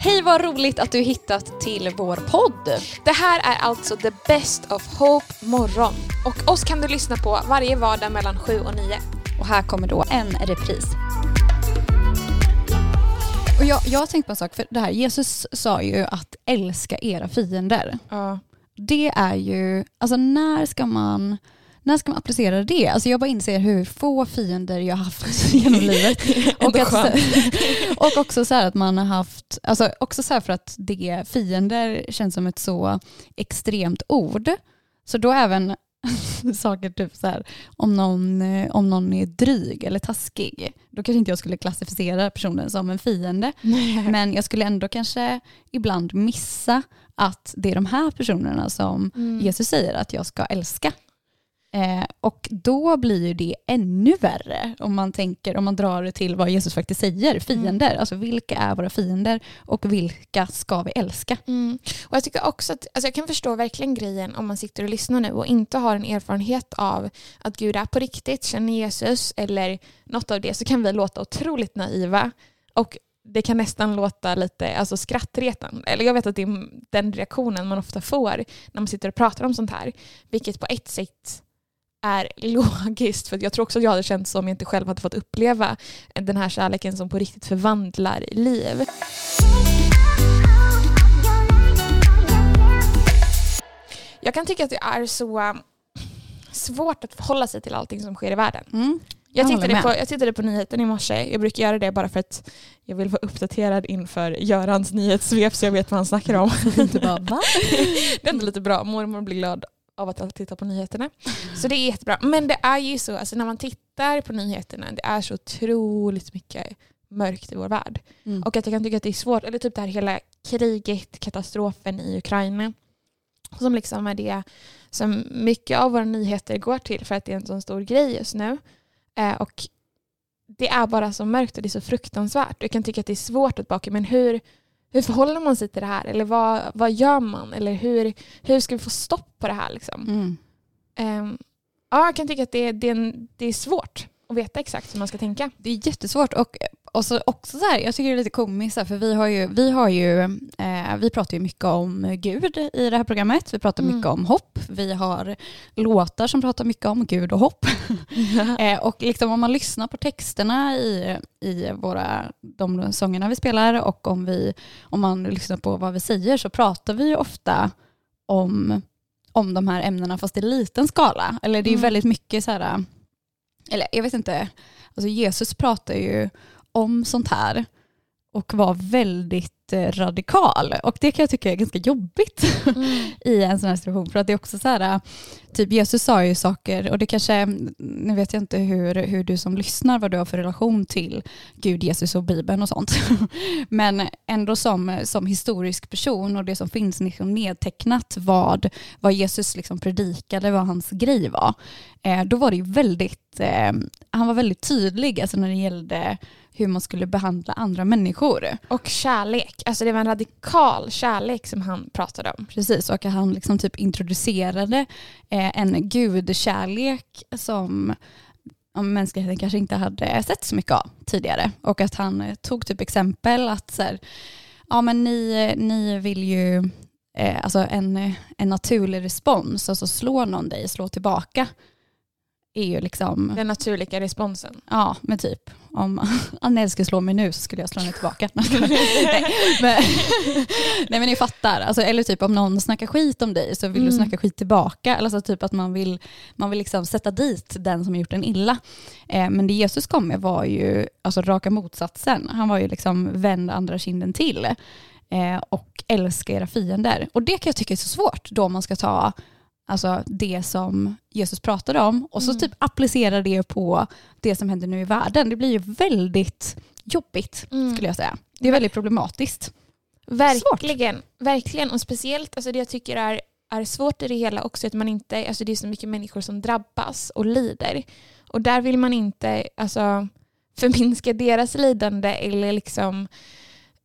Hej vad roligt att du hittat till vår podd. Det här är alltså The Best of Hope morgon. Och oss kan du lyssna på varje vardag mellan 7 och 9. Och här kommer då en repris. Och jag, jag har tänkt på en sak, för det här, Jesus sa ju att älska era fiender. Ja. Det är ju, alltså när ska man när ska man applicera det? Alltså jag bara inser hur få fiender jag har haft genom livet. och, att, och också så att man har haft, alltså också så för att det fiender känns som ett så extremt ord. Så då även saker typ så här, om någon, om någon är dryg eller taskig, då kanske inte jag skulle klassificera personen som en fiende. Men jag skulle ändå kanske ibland missa att det är de här personerna som mm. Jesus säger att jag ska älska. Eh, och då blir ju det ännu värre om man tänker, om man drar det till vad Jesus faktiskt säger, fiender. Mm. Alltså vilka är våra fiender och vilka ska vi älska? Mm. Och Jag tycker också att, alltså jag kan förstå verkligen grejen om man sitter och lyssnar nu och inte har en erfarenhet av att Gud är på riktigt, känner Jesus eller något av det så kan vi låta otroligt naiva. Och det kan nästan låta lite alltså skrattretande. Eller jag vet att det är den reaktionen man ofta får när man sitter och pratar om sånt här. Vilket på ett sätt är logiskt. För jag tror också att jag hade känt som jag inte själv hade fått uppleva den här kärleken som på riktigt förvandlar liv. Jag kan tycka att det är så um, svårt att förhålla sig till allting som sker i världen. Mm. Jag, tittade på, jag tittade på nyheten i morse. Jag brukar göra det bara för att jag vill vara uppdaterad inför Görans nyhetssvep så jag vet vad han snackar om. bara, Va? det är ändå lite bra. Mormor blir glad av att titta på nyheterna. Så det är jättebra. Men det är ju så, alltså när man tittar på nyheterna, det är så otroligt mycket mörkt i vår värld. Mm. Och att jag kan tycka att det är svårt, eller typ det här hela kriget, katastrofen i Ukraina. Som liksom är det som mycket av våra nyheter går till för att det är en sån stor grej just nu. Eh, och det är bara så mörkt och det är så fruktansvärt. Jag kan tycka att det är svårt att baka, men hur, hur förhåller man sig till det här? Eller vad, vad gör man? Eller hur, hur ska vi få stopp på det här? Liksom? Mm. Um, ja, jag kan tycka att det, det, det är svårt att veta exakt hur man ska tänka. Det är jättesvårt och och så också så här, jag tycker det är lite komiskt för vi har ju, vi har ju, eh, vi pratar ju mycket om Gud i det här programmet. Vi pratar mm. mycket om hopp. Vi har låtar som pratar mycket om Gud och hopp. eh, och liksom om man lyssnar på texterna i, i våra, de sångerna vi spelar och om, vi, om man lyssnar på vad vi säger så pratar vi ju ofta om, om de här ämnena fast i liten skala. Eller det är mm. väldigt mycket så här, eller jag vet inte, alltså Jesus pratar ju om sånt här och var väldigt eh, radikal. Och det kan jag tycka är ganska jobbigt mm. i en sån här situation. För att det är också så här, typ Jesus sa ju saker, och det kanske, nu vet jag inte hur, hur du som lyssnar, vad du har för relation till Gud, Jesus och Bibeln och sånt. Men ändå som, som historisk person och det som finns liksom nedtecknat vad, vad Jesus liksom predikade, vad hans grej var. Eh, då var det ju väldigt, eh, han var väldigt tydlig alltså när det gällde hur man skulle behandla andra människor. Och kärlek. Alltså det var en radikal kärlek som han pratade om. Precis, och att han liksom typ introducerade eh, en gudkärlek som om mänskligheten kanske inte hade sett så mycket av tidigare. Och att han eh, tog typ exempel att så här, ja men ni, ni vill ju, eh, alltså en, en naturlig respons, alltså slår någon dig, slå tillbaka är ju liksom... Den naturliga responsen. Ja, men typ. Om Anneli skulle slå mig nu så skulle jag slå henne tillbaka. nej, men, nej men ni fattar. Alltså, eller typ om någon snackar skit om dig så vill mm. du snacka skit tillbaka. Alltså typ att man vill, man vill liksom sätta dit den som gjort en illa. Eh, men det Jesus kom med var ju alltså, raka motsatsen. Han var ju liksom vänd andra kinden till. Eh, och älska era fiender. Och det kan jag tycka är så svårt då man ska ta alltså det som Jesus pratade om och så mm. typ applicera det på det som händer nu i världen. Det blir ju väldigt jobbigt mm. skulle jag säga. Det är väldigt problematiskt. Verkligen, Svårt. verkligen och speciellt alltså det jag tycker är, är svårt i det hela också att man inte, alltså det är så mycket människor som drabbas och lider och där vill man inte alltså, förminska deras lidande eller liksom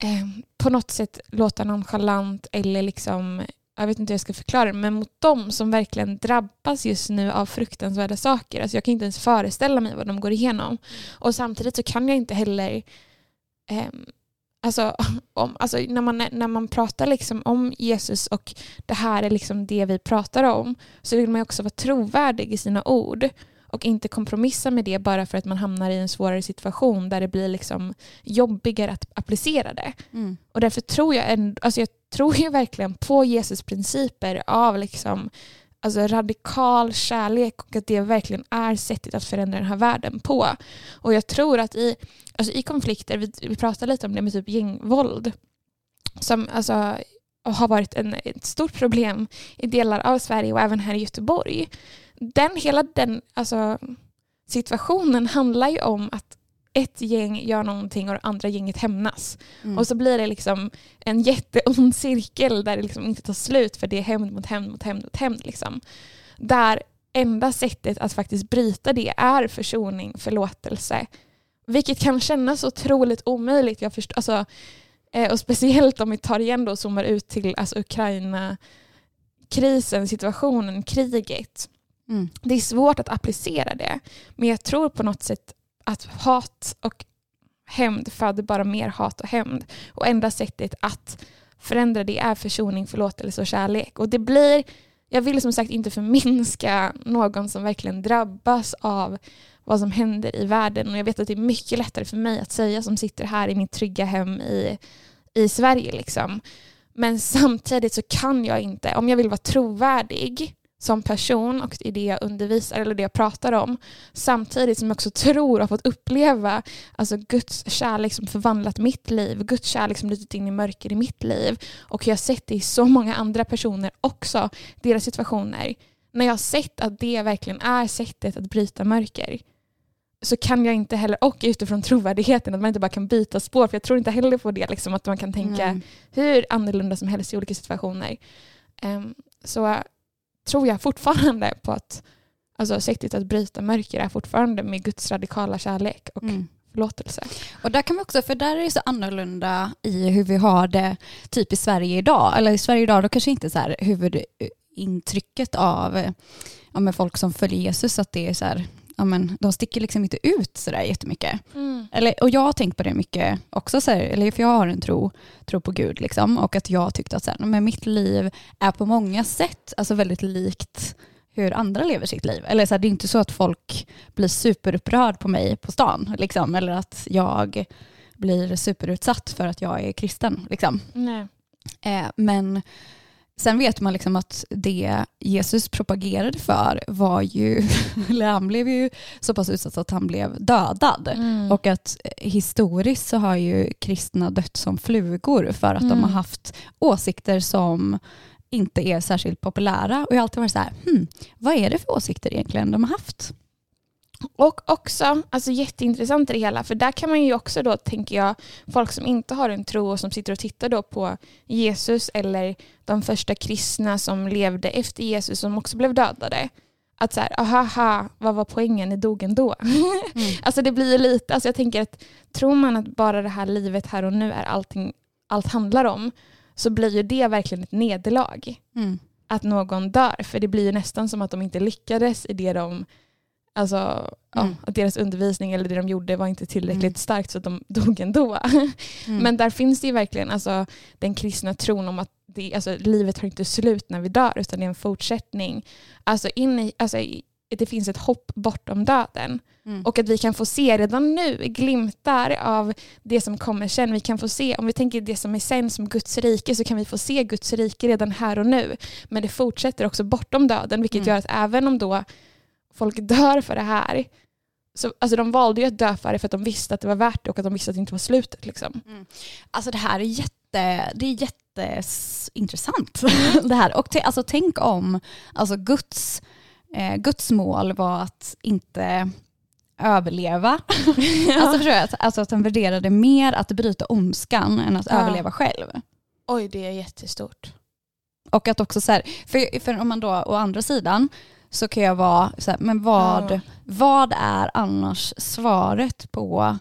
eh, på något sätt låta nonchalant eller liksom jag vet inte hur jag ska förklara det, men mot dem som verkligen drabbas just nu av fruktansvärda saker. Alltså jag kan inte ens föreställa mig vad de går igenom. Och samtidigt så kan jag inte heller eh, alltså, om, alltså när, man, när man pratar liksom om Jesus och det här är liksom det vi pratar om så vill man också vara trovärdig i sina ord och inte kompromissa med det bara för att man hamnar i en svårare situation där det blir liksom jobbigare att applicera det. Mm. Och därför tror jag, en, alltså jag tror ju verkligen på Jesus principer av liksom, alltså radikal kärlek och att det verkligen är sättet att förändra den här världen på. Och jag tror att i, alltså i konflikter, vi, vi pratade lite om det med typ gängvåld, som alltså har varit en, ett stort problem i delar av Sverige och även här i Göteborg. Den, hela den alltså, situationen handlar ju om att ett gäng gör någonting och det andra gänget hämnas. Mm. Och så blir det liksom en jätteond cirkel där det liksom inte tar slut för det är hämnd mot hämnd mot hämnd mot hämnd. Liksom. Där enda sättet att faktiskt bryta det är försoning, förlåtelse. Vilket kan kännas otroligt omöjligt. Jag förstår, alltså, eh, och speciellt om vi tar igen och zoomar ut till alltså, Ukraina-krisen, situationen, kriget. Mm. Det är svårt att applicera det. Men jag tror på något sätt att hat och hämnd föder bara mer hat och hämnd. Och enda sättet att förändra det är försoning, förlåtelse och kärlek. Och det blir, jag vill som sagt inte förminska någon som verkligen drabbas av vad som händer i världen. Och jag vet att det är mycket lättare för mig att säga som sitter här i mitt trygga hem i, i Sverige. Liksom. Men samtidigt så kan jag inte, om jag vill vara trovärdig som person och i det jag undervisar eller det jag pratar om. Samtidigt som jag också tror och har fått uppleva alltså Guds kärlek som förvandlat mitt liv. Guds kärlek som brutit in i mörker i mitt liv. Och jag har sett det i så många andra personer också, deras situationer. När jag har sett att det verkligen är sättet att bryta mörker så kan jag inte heller, och utifrån trovärdigheten, att man inte bara kan byta spår. För jag tror inte heller på det, liksom, att man kan tänka Mm. hur annorlunda som helst i olika situationer. Ehm, så tror jag fortfarande på att alltså, sättet att bryta mörker är fortfarande med Guds radikala kärlek och Mm. förlåtelse. Och där kan vi också, för där är det så annorlunda i hur vi har det typ i Sverige idag. Eller i Sverige idag, då kanske inte så här huvudintrycket av ja, folk som följer Jesus, att det är så här, ja, men de sticker liksom inte ut så där jättemycket. Eller, och jag har tänkt på det mycket också, så här, eller för jag har en tro, tro på Gud liksom, och att jag har tyckt att så här, men mitt liv är på många sätt alltså väldigt likt hur andra lever sitt liv. Eller så här, det är inte så att folk blir superupprörd på mig på stan, liksom, eller att jag blir superutsatt för att jag är kristen. Liksom. Nej. Eh, men sen vet man liksom att det Jesus propagerade för var ju, eller han blev ju så pass utsatt att han blev dödad. Mm. Och att eh, historiskt så har ju kristna dött som flugor för att de Mm. har haft åsikter som inte är särskilt populära. Och jag har alltid varit så här, hmm, vad är det för åsikter egentligen de har haft? Och också, alltså jätteintressant i det hela, för där kan man ju också då, tänker jag, folk som inte har en tro och som sitter och tittar då på Jesus eller de första kristna som levde efter Jesus som också blev dödade. Att så här, ahaha, vad var poängen, ni dog ändå. Mm. Alltså det blir ju lite, alltså jag tänker att tror man att bara det här livet här och nu är allting, allt handlar om, så blir ju det verkligen ett nederlag Mm. att någon dör. För det blir ju nästan som att de inte lyckades i det de, alltså ja, Mm. att deras undervisning eller det de gjorde var inte tillräckligt Mm. starkt så att de dog ändå. Mm. Men där finns det ju verkligen alltså, den kristna tron om att det, alltså, livet har inte slut när vi dör utan det är en fortsättning. Alltså, in i, alltså, det finns ett hopp bortom döden. Mm. Och att vi kan få se redan nu glimtar av det som kommer sen. Vi kan få se, om vi tänker det som är sen som Guds rike så kan vi få se Guds rike redan här och nu. Men det fortsätter också bortom döden vilket Mm. gör att även om då folk dör för det här så, alltså de valde ju att dö för det för att de visste att det var värt det och att de visste att det inte var slutet. Liksom. Alltså det här är jätte, det är jätteintressant. det här. Och alltså, tänk om alltså Guds, eh, Guds mål var att inte överleva. Alltså, förstår jag? Alltså att han värderade mer att bryta ondskan än att Ja. överleva själv. Oj, det är jättestort. Och att också så här, för, för om man då å andra sidan så kan jag vara så här, men vad, Ja. vad är annars svaret på,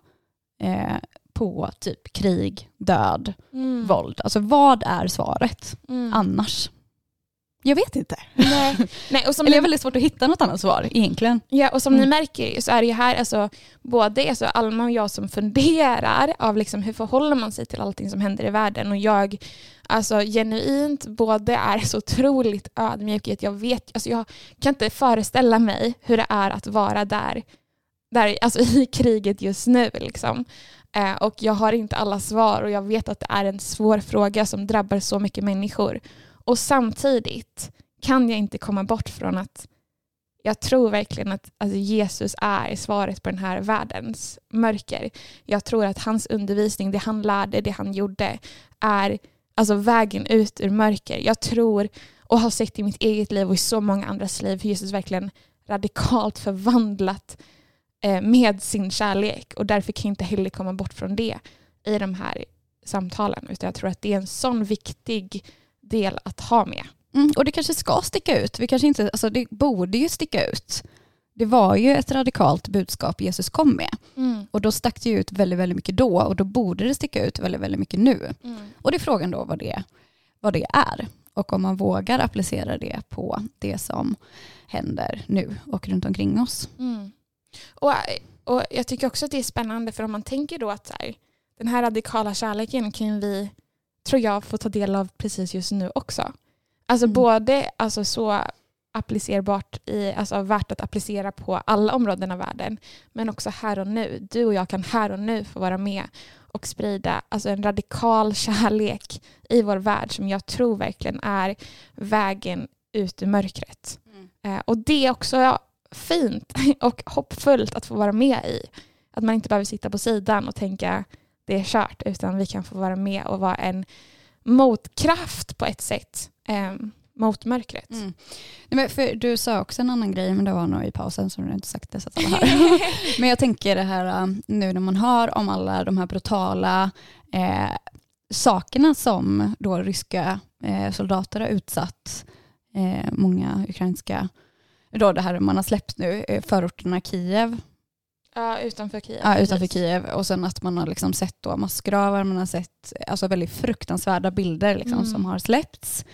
eh, på typ krig, död, Mm. våld? Alltså vad är svaret Mm. annars? Jag vet inte. Nej. Nej, och som Eller det är väldigt svårt att hitta något annat svar egentligen. ja, och som Mm. ni märker så är det ju här alltså, både alltså, Alma och jag som funderar av liksom, hur förhåller man sig till allting som händer i världen och jag alltså, genuint både är så otroligt ödmjuk i att jag vet, alltså, jag kan inte föreställa mig hur det är att vara där, där alltså, i kriget just nu. Liksom. Eh, och jag har inte alla svar och jag vet att det är en svår fråga som drabbar så mycket människor. Och samtidigt kan jag inte komma bort från att jag tror verkligen att alltså, Jesus är svaret på den här världens mörker. Jag tror att hans undervisning, det han lärde, det han gjorde är alltså, vägen ut ur mörker. Jag tror och har sett i mitt eget liv och i så många andras liv hur Jesus verkligen radikalt förvandlat eh, med sin kärlek och därför kan jag inte heller komma bort från det i de här samtalen utan jag tror att det är en sån viktig del att ha med. Mm, och det kanske ska sticka ut. Vi kanske inte, alltså det borde ju sticka ut. Det var ju ett radikalt budskap Jesus kom med. Och då stack det ut väldigt, väldigt mycket då och då borde det sticka ut väldigt, väldigt mycket nu. Och det är frågan då vad det, vad det är och om man vågar applicera det på det som händer nu och runt omkring oss. Mm. Och, och jag tycker också att det är spännande för om man tänker då att här, den här radikala kärleken kan vi, tror jag, få ta del av precis just nu också. Alltså Mm. både alltså, så applicerbart, i, alltså värt att applicera på alla områden av världen, men också här och nu. Du och jag kan här och nu få vara med och sprida alltså, en radikal kärlek i vår värld som jag tror verkligen är vägen ut ur mörkret. Eh, och det är också fint och hoppfullt att få vara med i. Att man inte behöver sitta på sidan och tänka det är kört utan vi kan få vara med och vara en motkraft på ett sätt eh, mot mörkret. Mm. Nej, men för du sa också en annan grej, men det var nog i pausen som du inte sagt det så att alla men jag tänker det här um, nu när man hör om alla de här brutala eh, sakerna som då ryska eh, soldater har utsatt eh, många ukrainska, då det här man har släppt nu, eh, förorterna Kiev, Ja, utanför Kiev. ja, utanför precis. Kiev och sen att man har liksom sett då massgravar, man har sett alltså väldigt fruktansvärda bilder liksom Mm. som har släppts.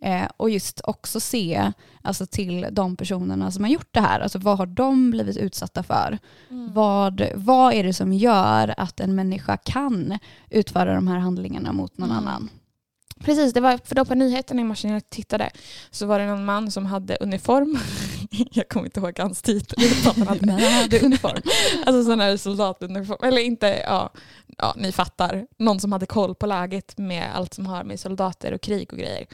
Eh, och just också se alltså, till de personerna som har gjort det här, alltså vad har de blivit utsatta för? Mm. Vad, vad är det som gör att en människa kan utföra de här handlingarna mot någon Mm. annan? Precis, det var för då på nyheterna i morse när jag tittade så var det någon man som hade uniform. jag kommer inte ihåg hans titel. utan han hade- uniform. Alltså sån här soldatuniform. Eller inte, ja, ja, ni fattar. Någon som hade koll på läget med allt som har med soldater och krig och grejer.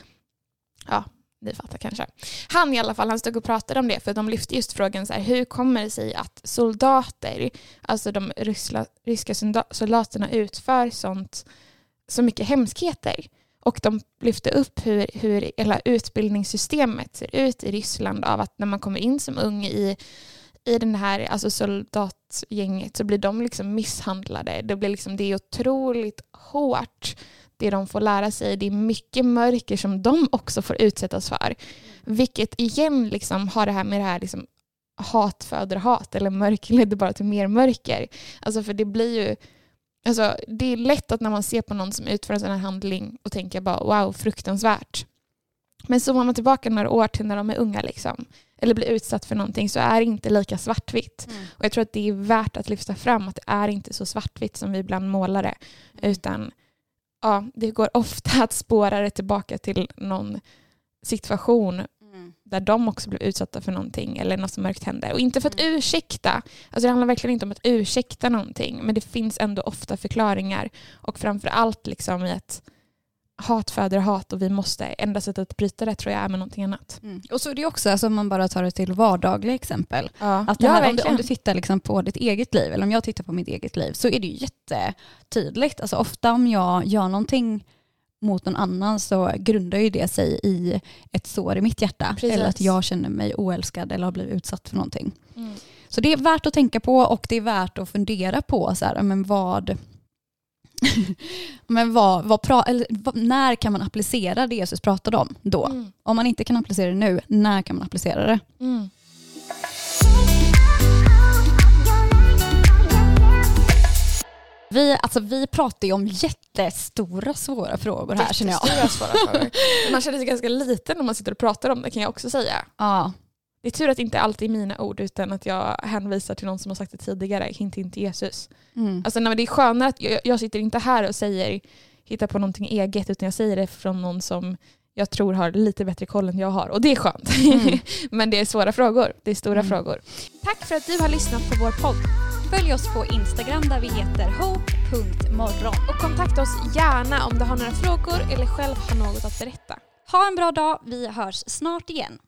Ja, ni fattar kanske. Han i alla fall, han stod och pratade om det för de lyfte just frågan så här, hur kommer det sig att soldater, alltså de ryska, ryska solda- soldaterna utför sånt, så mycket hemskheter. Och de lyfte upp hur, hur hela utbildningssystemet ser ut i Ryssland av att när man kommer in som ung i i den här alltså soldatgänget så blir de liksom misshandlade. Det, blir liksom, det är otroligt hårt det de får lära sig. Det är mycket mörker som de också får utsättas för. Vilket igen liksom har det här med det här liksom hat föder hat eller mörker leder bara till mer mörker. Alltså för det blir ju Alltså, det är lätt att när man ser på någon som utför en sån här handling och tänker bara wow, fruktansvärt. Men zoomar man tillbaka några år till när de är unga liksom, eller blir utsatt för någonting så är det inte lika svartvitt. Och jag tror att det är värt att lyfta fram att det är inte så svartvitt som vi ibland målar det. Utan ja, det går ofta att spåra det tillbaka till någon situation där de också blev utsatta för någonting eller något som mörkt hände. Och inte för att ursäkta, alltså det handlar verkligen inte om att ursäkta någonting, men det finns ändå ofta förklaringar. Och framför allt liksom i att hat föder hat och vi måste, enda sättet att bryta det tror jag är med någonting annat. Mm. Och så är det också, alltså, om man bara tar det till vardagliga exempel, Ja, Att det här, om, du, om du tittar liksom på ditt eget liv, eller om jag tittar på mitt eget liv, så är det ju jättetydligt. Alltså ofta om jag gör någonting mot någon annan så grundar ju det sig i ett sår i mitt hjärta. Precis. Eller att jag känner mig oälskad eller har blivit utsatt för någonting. Mm. Så det är värt att tänka på och det är värt att fundera på så här, men vad, men vad, vad pra, eller, vad, när kan man applicera det Jesus pratade om då? Mm. Om man inte kan applicera det nu, när kan man applicera det? Mm. Vi, alltså, vi pratar ju om jättestora svåra frågor här känner jag. Jättestora, svåra frågor. Man känner sig ganska liten när man sitter och pratar om det kan jag också säga. Ja. Det är tur att det inte alltid är mina ord utan att jag hänvisar till någon som har sagt det tidigare, hint hint Jesus. Mm. Alltså nej, det är skönare att jag, jag sitter inte här och säger hitta på någonting eget utan jag säger det från någon som jag tror har lite bättre koll än jag har. Och det är skönt. Mm. men det är svåra frågor. Det är stora Mm. frågor. Tack för att du har lyssnat på vår podd. Följ oss på Instagram där vi heter hope.morgon. Och kontakta oss gärna om du har några frågor eller själv har något att berätta. Ha en bra dag, vi hörs snart igen.